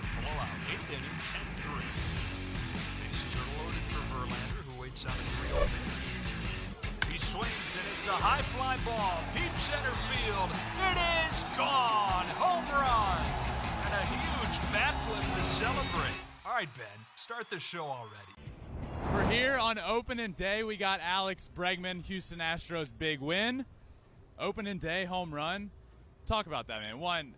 A blowout. Eighth inning, 10-3. Bases are loaded for Verlander, who waits on a 3-0 pitch. He swings, and it's a high fly ball. Deep center field. It is gone. Home run. And a huge bat flip to celebrate. All right, Ben, start the show already. We're here on opening day. We got Alex Bregman, Houston Astros big win. Opening day home run. Talk about that, man. One,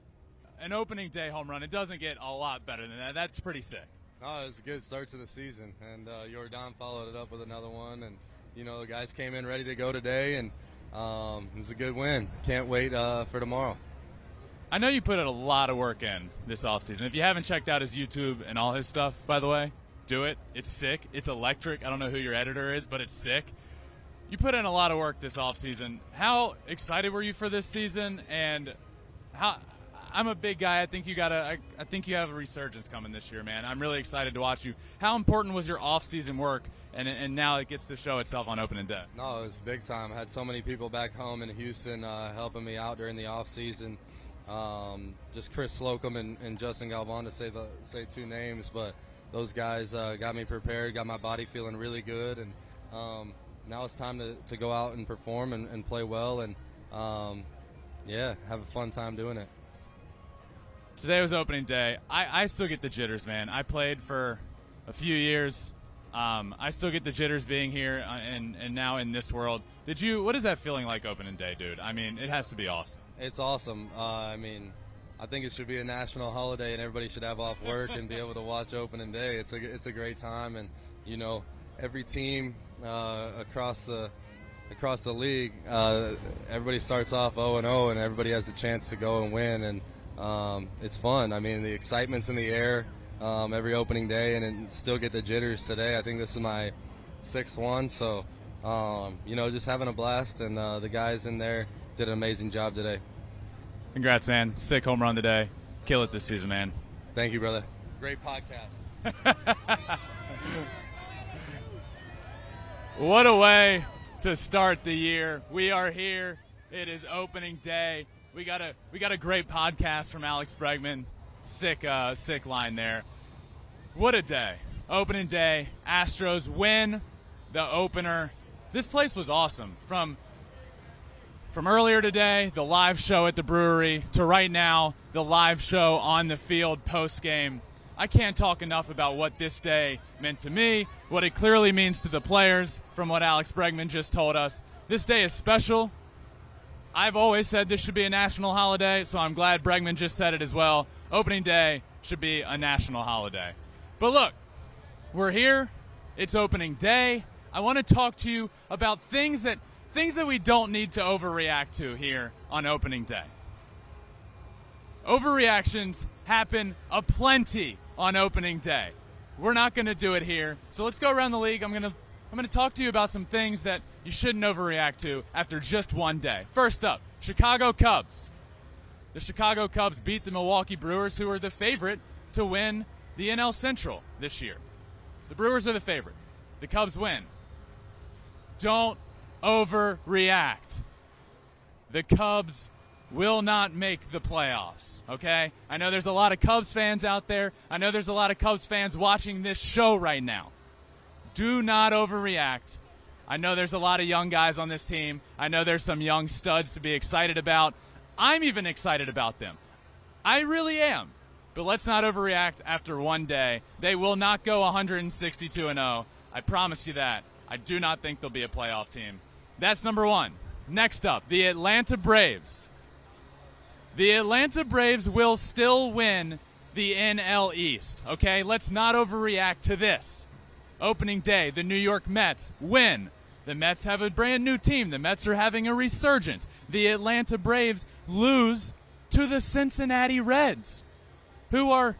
an opening day home run. It doesn't get a lot better than that. That's pretty sick. Oh, it was a good start to the season, and uh, Yordan followed it up with another one, and you know the guys came in ready to go today, and um, it was a good win. Can't wait uh, for tomorrow. I know you put a lot of work in this offseason. If you haven't checked out his YouTube and all his stuff, by the way, do it. It's sick. It's electric. I don't know who your editor is, but it's sick. You put in a lot of work this offseason. How excited were you for this season? And how I'm a big guy. I think you got a. I, I think you have a resurgence coming this year, man. I'm really excited to watch you. How important was your off-season work, and and now it gets to show itself on opening day? No, it was big time. I had so many people back home in Houston uh, helping me out during the off season. Um, just Chris Slocum and, and Justin Galvan to say the say two names, but those guys uh, got me prepared, got my body feeling really good, and um, now it's time to, to go out and perform and, and play well, and um, yeah, have a fun time doing it. Today was opening day. I, I still get the jitters, man. I played for a few years. Um, I still get the jitters being here uh, and and now in this world. Did you? What is that feeling like opening day, dude? I mean, it has to be awesome. It's awesome. Uh, I mean, I think it should be a national holiday, and everybody should have off work and be able to watch opening day. It's a it's a great time, and you know, every team uh, across the across the league, uh, everybody starts off 0 and 0, and everybody has a chance to go and win, and um, it's fun. I mean, the excitement's in the air um, every opening day, and, and still get the jitters today. I think this is my sixth one, so um, you know, just having a blast, and uh, the guys in there did an amazing job today. Congrats, man! Sick home run today. Kill it this season, man. Thank you, brother. Great podcast. What a way to start the year. We are here. It is opening day. We got a we got a great podcast from Alex Bregman. Sick uh, sick line there. What a day. Opening day. Astros win the opener. This place was awesome. From from earlier today, the live show at the brewery, to right now, the live show on the field post game. I can't talk enough about what this day meant to me, what it clearly means to the players from what Alex Bregman just told us. This day is special. I've always said this should be a national holiday, so I'm glad Bregman just said it as well. Opening day should be a national holiday. But look, we're here. It's opening day. I want to talk to you about things that things that we don't need to overreact to here on opening day. Overreactions happen aplenty on opening day. We're not going to do it here. So let's go around the league. I'm going to I'm going to talk to you about some things that you shouldn't overreact to after just one day. First up, Chicago Cubs. The Chicago Cubs beat the Milwaukee Brewers, who are the favorite to win the NL Central this year. The Brewers are the favorite. The Cubs win. Don't overreact. The Cubs will not make the playoffs, okay? I know there's a lot of Cubs fans out there. I know there's a lot of Cubs fans watching this show right now. Do not overreact. I know there's a lot of young guys on this team. I know there's some young studs to be excited about. I'm even excited about them. I really am. But let's not overreact after one day. They will not go 162 and 0. I promise you that. I do not think they'll be a playoff team. That's number 1. Next up, the Atlanta Braves. The Atlanta Braves will still win the NL East. Okay, let's not overreact to this. Opening day, the New York Mets win. The Mets have a brand new team. The Mets are having a resurgence. The Atlanta Braves lose to the Cincinnati Reds, who are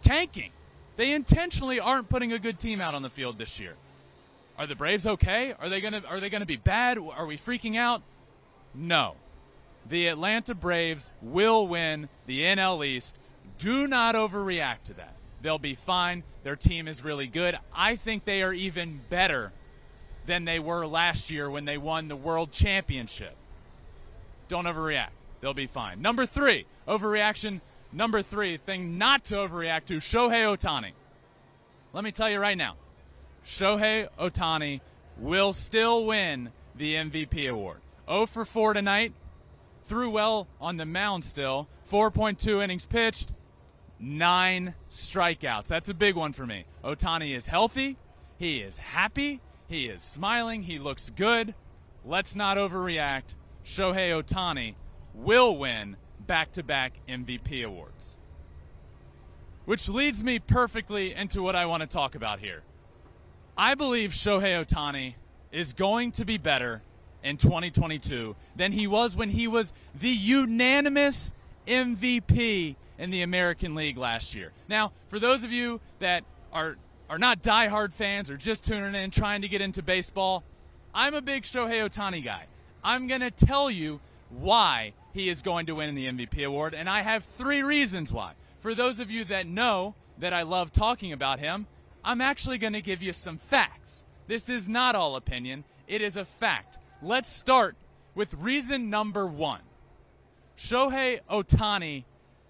tanking. They intentionally aren't putting a good team out on the field this year. Are the Braves okay? Are they gonna Are they gonna be bad? Are we freaking out? No. The Atlanta Braves will win the NL East. Do not overreact to that. They'll be fine. Their team is really good. I think they are even better than they were last year when they won the World Championship. Don't overreact. They'll be fine. Number three, overreaction. Number three, thing not to overreact to Shohei Ohtani. Let me tell you right now Shohei Ohtani will still win the MVP award. 0 for 4 tonight. Threw well on the mound still. 4.2 innings pitched. Nine strikeouts. That's a big one for me. Ohtani is healthy. He is happy. He is smiling. He looks good. Let's not overreact. Shohei Ohtani will win back to back MVP awards. Which leads me perfectly into what I want to talk about here. I believe Shohei Ohtani is going to be better in 2022 than he was when he was the unanimous MVP in the American League last year. Now, for those of you that are are not diehard fans or just tuning in trying to get into baseball, I'm a big Shohei Ohtani guy. I'm going to tell you why he is going to win the MVP award, and I have three reasons why. For those of you that know that I love talking about him, I'm actually going to give you some facts. This is not all opinion, it is a fact. Let's start with reason number one Shohei Ohtani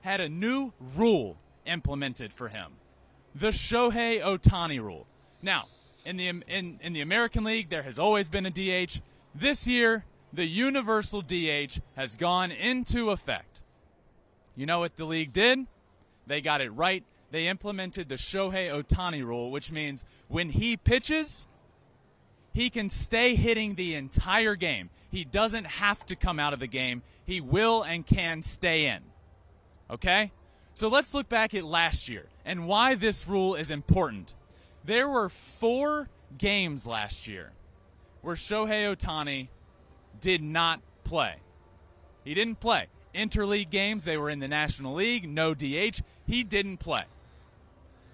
had a new rule implemented for him the Shohei Ohtani rule. Now, in the, in, in the American League, there has always been a DH. This year, the universal DH has gone into effect. You know what the league did? They got it right. They implemented the Shohei Ohtani rule, which means when he pitches, he can stay hitting the entire game. He doesn't have to come out of the game. He will and can stay in. Okay? So let's look back at last year and why this rule is important. There were four games last year where Shohei Ohtani did not play. He didn't play. Interleague games, they were in the National League, no DH. He didn't play.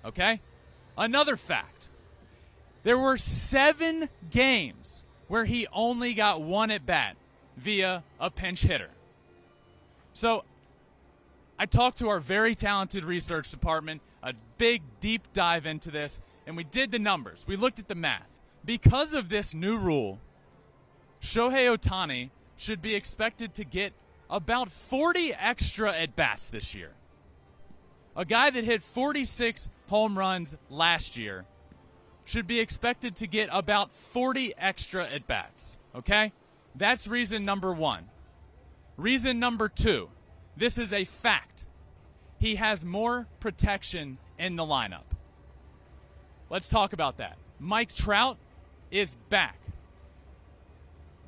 Okay? Another fact there were seven games where he only got one at bat via a pinch hitter. So I talked to our very talented research department, a big deep dive into this, and we did the numbers. We looked at the math. Because of this new rule, Shohei Ohtani should be expected to get about 40 extra at bats this year. A guy that hit 46 home runs last year should be expected to get about 40 extra at bats. Okay? That's reason number one. Reason number two this is a fact. He has more protection in the lineup. Let's talk about that. Mike Trout is back.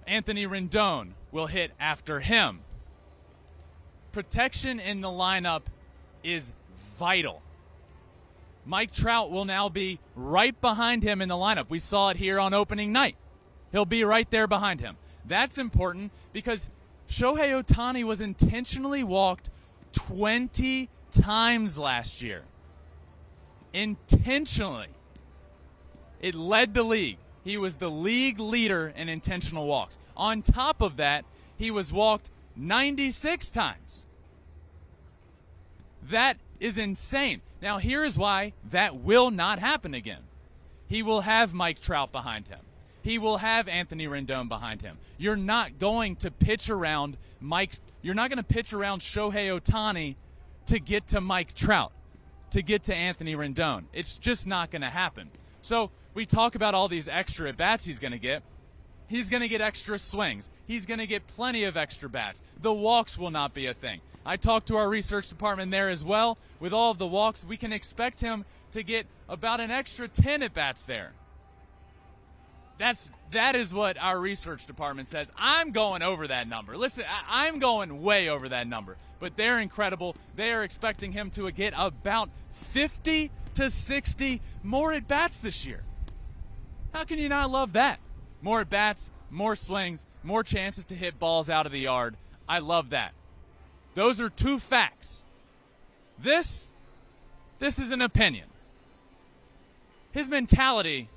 Anthony Rendon will hit after him. Protection in the lineup is vital. Mike Trout will now be right behind him in the lineup. We saw it here on opening night. He'll be right there behind him. That's important because Shohei Ohtani was intentionally walked 20 times last year. Intentionally. It led the league. He was the league leader in intentional walks. On top of that, he was walked 96 times. That is insane. Now, here is why that will not happen again. He will have Mike Trout behind him. He will have Anthony Rendon behind him. You're not going to pitch around Mike. You're not going to pitch around Shohei Ohtani to get to Mike Trout, to get to Anthony Rendon. It's just not going to happen. So we talk about all these extra at bats he's going to get. He's going to get extra swings. He's going to get plenty of extra bats. The walks will not be a thing. I talked to our research department there as well. With all of the walks, we can expect him to get about an extra 10 at bats there. That's that is what our research department says. I'm going over that number. Listen, I, I'm going way over that number. But they're incredible. They are expecting him to get about 50 to 60 more at bats this year. How can you not love that? More at bats, more swings, more chances to hit balls out of the yard. I love that. Those are two facts. This, this is an opinion. His mentality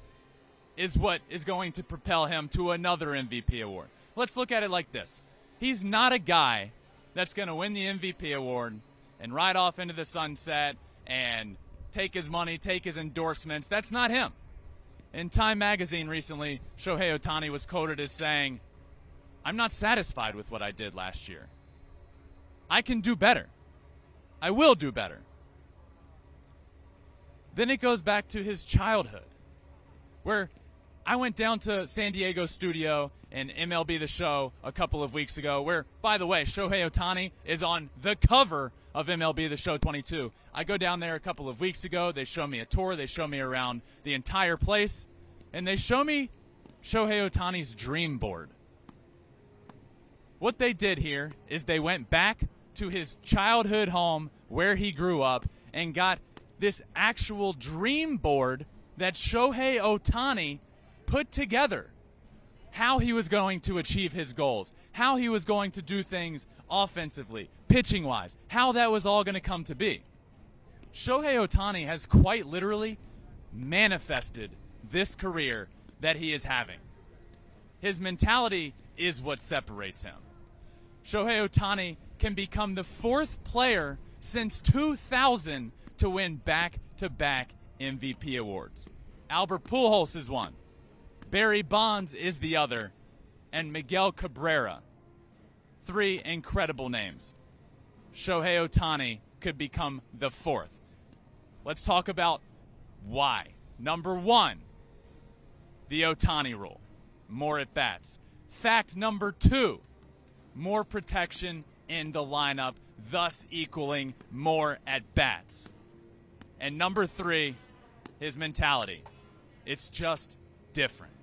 is what is going to propel him to another MVP award. Let's look at it like this. He's not a guy that's going to win the MVP award and ride off into the sunset and take his money, take his endorsements. That's not him. In Time magazine recently, Shohei Ohtani was quoted as saying, I'm not satisfied with what I did last year. I can do better. I will do better. Then it goes back to his childhood, where I went down to San Diego studio and MLB The Show a couple of weeks ago, where, by the way, Shohei Ohtani is on the cover of MLB The Show 22. I go down there a couple of weeks ago. They show me a tour. They show me around the entire place, and they show me Shohei Ohtani's dream board. What they did here is they went back to his childhood home where he grew up and got this actual dream board that Shohei Ohtani put together. How he was going to achieve his goals, how he was going to do things offensively, pitching wise, how that was all going to come to be. Shohei Ohtani has quite literally manifested this career that he is having. His mentality is what separates him. Shohei Ohtani can become the fourth player since 2000 to win back to back MVP awards. Albert Pujols is one, Barry Bonds is the other, and Miguel Cabrera. Three incredible names. Shohei Ohtani could become the fourth. Let's talk about why. Number one, the Ohtani rule more at bats. Fact number two, more protection in the lineup, thus equaling more at bats. And number three, his mentality. It's just different.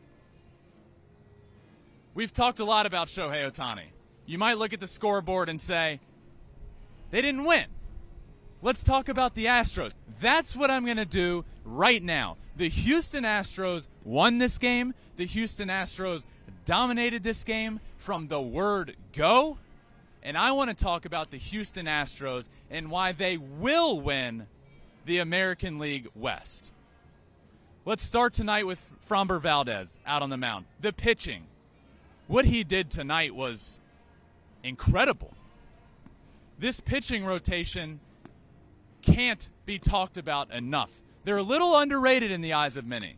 We've talked a lot about Shohei Ohtani. You might look at the scoreboard and say, they didn't win. Let's talk about the Astros. That's what I'm going to do right now. The Houston Astros won this game. The Houston Astros dominated this game from the word go. And I want to talk about the Houston Astros and why they will win the American League West. Let's start tonight with Framber Valdez out on the mound. The pitching. What he did tonight was incredible. This pitching rotation can't be talked about enough. They're a little underrated in the eyes of many.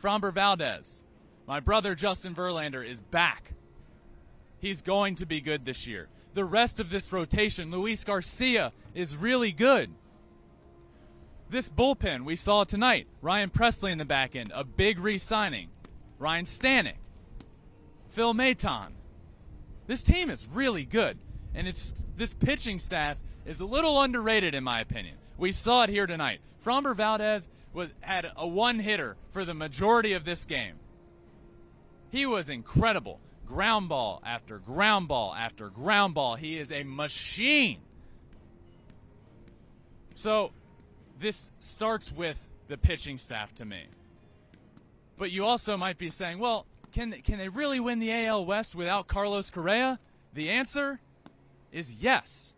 Framber Valdez, my brother Justin Verlander, is back. He's going to be good this year. The rest of this rotation, Luis Garcia, is really good. This bullpen we saw tonight, Ryan Pressly in the back end, a big re signing. Ryne Stanek, Phil Maton. This team is really good, and it's this pitching staff is a little underrated in my opinion. We saw it here tonight. Framber Valdez was had a one hitter for the majority of this game. He was incredible. Ground ball after ground ball after ground ball. He is a machine. So, this starts with the pitching staff to me. But you also might be saying, well, can they, can they really win the AL West without Carlos Correa? The answer is yes.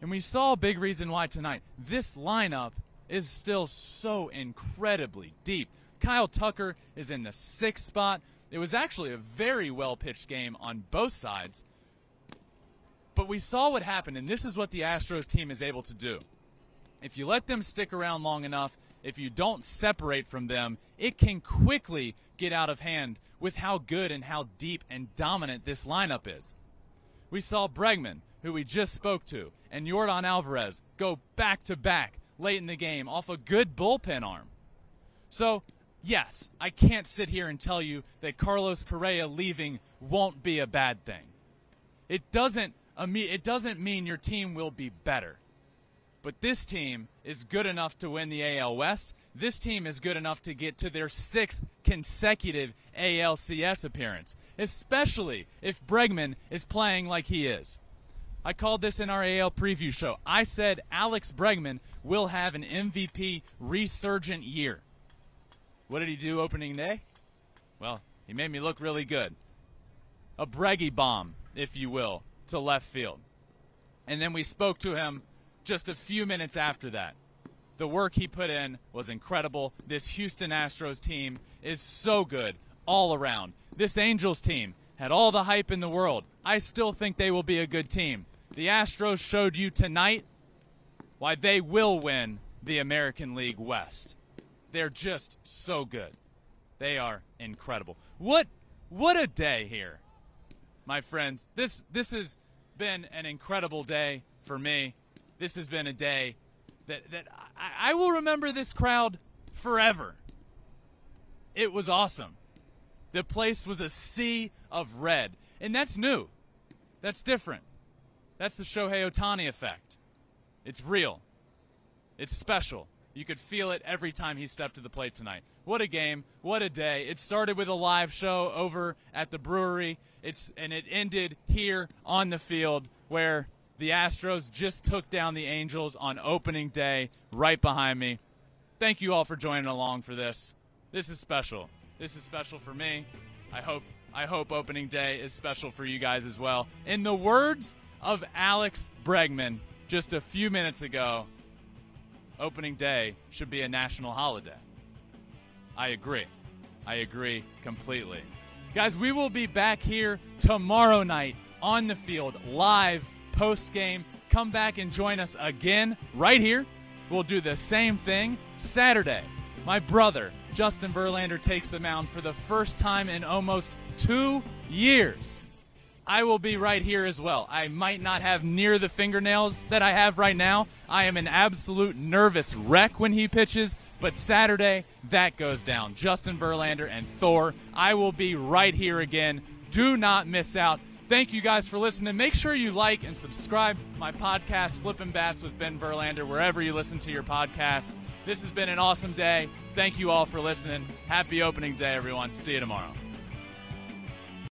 And we saw a big reason why tonight. This lineup is still so incredibly deep. Kyle Tucker is in the sixth spot. It was actually a very well pitched game on both sides. But we saw what happened, and this is what the Astros team is able to do. If you let them stick around long enough, if you don't separate from them, it can quickly get out of hand with how good and how deep and dominant this lineup is. We saw Bregman, who we just spoke to, and Yordan Alvarez go back to back late in the game off a good bullpen arm. So, yes, I can't sit here and tell you that Carlos Correa leaving won't be a bad thing. It doesn't it doesn't mean your team will be better. But this team is good enough to win the AL West. This team is good enough to get to their sixth consecutive ALCS appearance, especially if Bregman is playing like he is. I called this in our AL preview show. I said Alex Bregman will have an MVP resurgent year. What did he do opening day? Well, he made me look really good. A Breggy bomb, if you will, to left field. And then we spoke to him just a few minutes after that. The work he put in was incredible. This Houston Astros team is so good all around. This Angels team had all the hype in the world. I still think they will be a good team. The Astros showed you tonight why they will win the American League West. They're just so good. They are incredible. What what a day here. My friends, this this has been an incredible day for me this has been a day that, that I, I will remember this crowd forever. It was awesome. The place was a sea of red. And that's new. That's different. That's the Shohei Ohtani effect. It's real. It's special. You could feel it every time he stepped to the plate tonight. What a game! What a day! It started with a live show over at the brewery. It's and it ended here on the field where the Astros just took down the Angels on opening day right behind me. Thank you all for joining along for this. This is special. This is special for me. I hope I hope opening day is special for you guys as well. In the words of Alex Bregman just a few minutes ago, opening day should be a national holiday. I agree. I agree completely. Guys, we will be back here tomorrow night on the field, live post game. Come back and join us again right here. We'll do the same thing Saturday. My brother, Justin Verlander, takes the mound for the first time in almost two years. I will be right here as well. I might not have near the fingernails that I have right now. I am an absolute nervous wreck when he pitches, but Saturday, that goes down. Justin Verlander and Thor. I will be right here again. Do not miss out. Thank you guys for listening. Make sure you like and subscribe my podcast, Flippin' Bats with Ben Verlander, wherever you listen to your podcast. This has been an awesome day. Thank you all for listening. Happy opening day, everyone. See you tomorrow.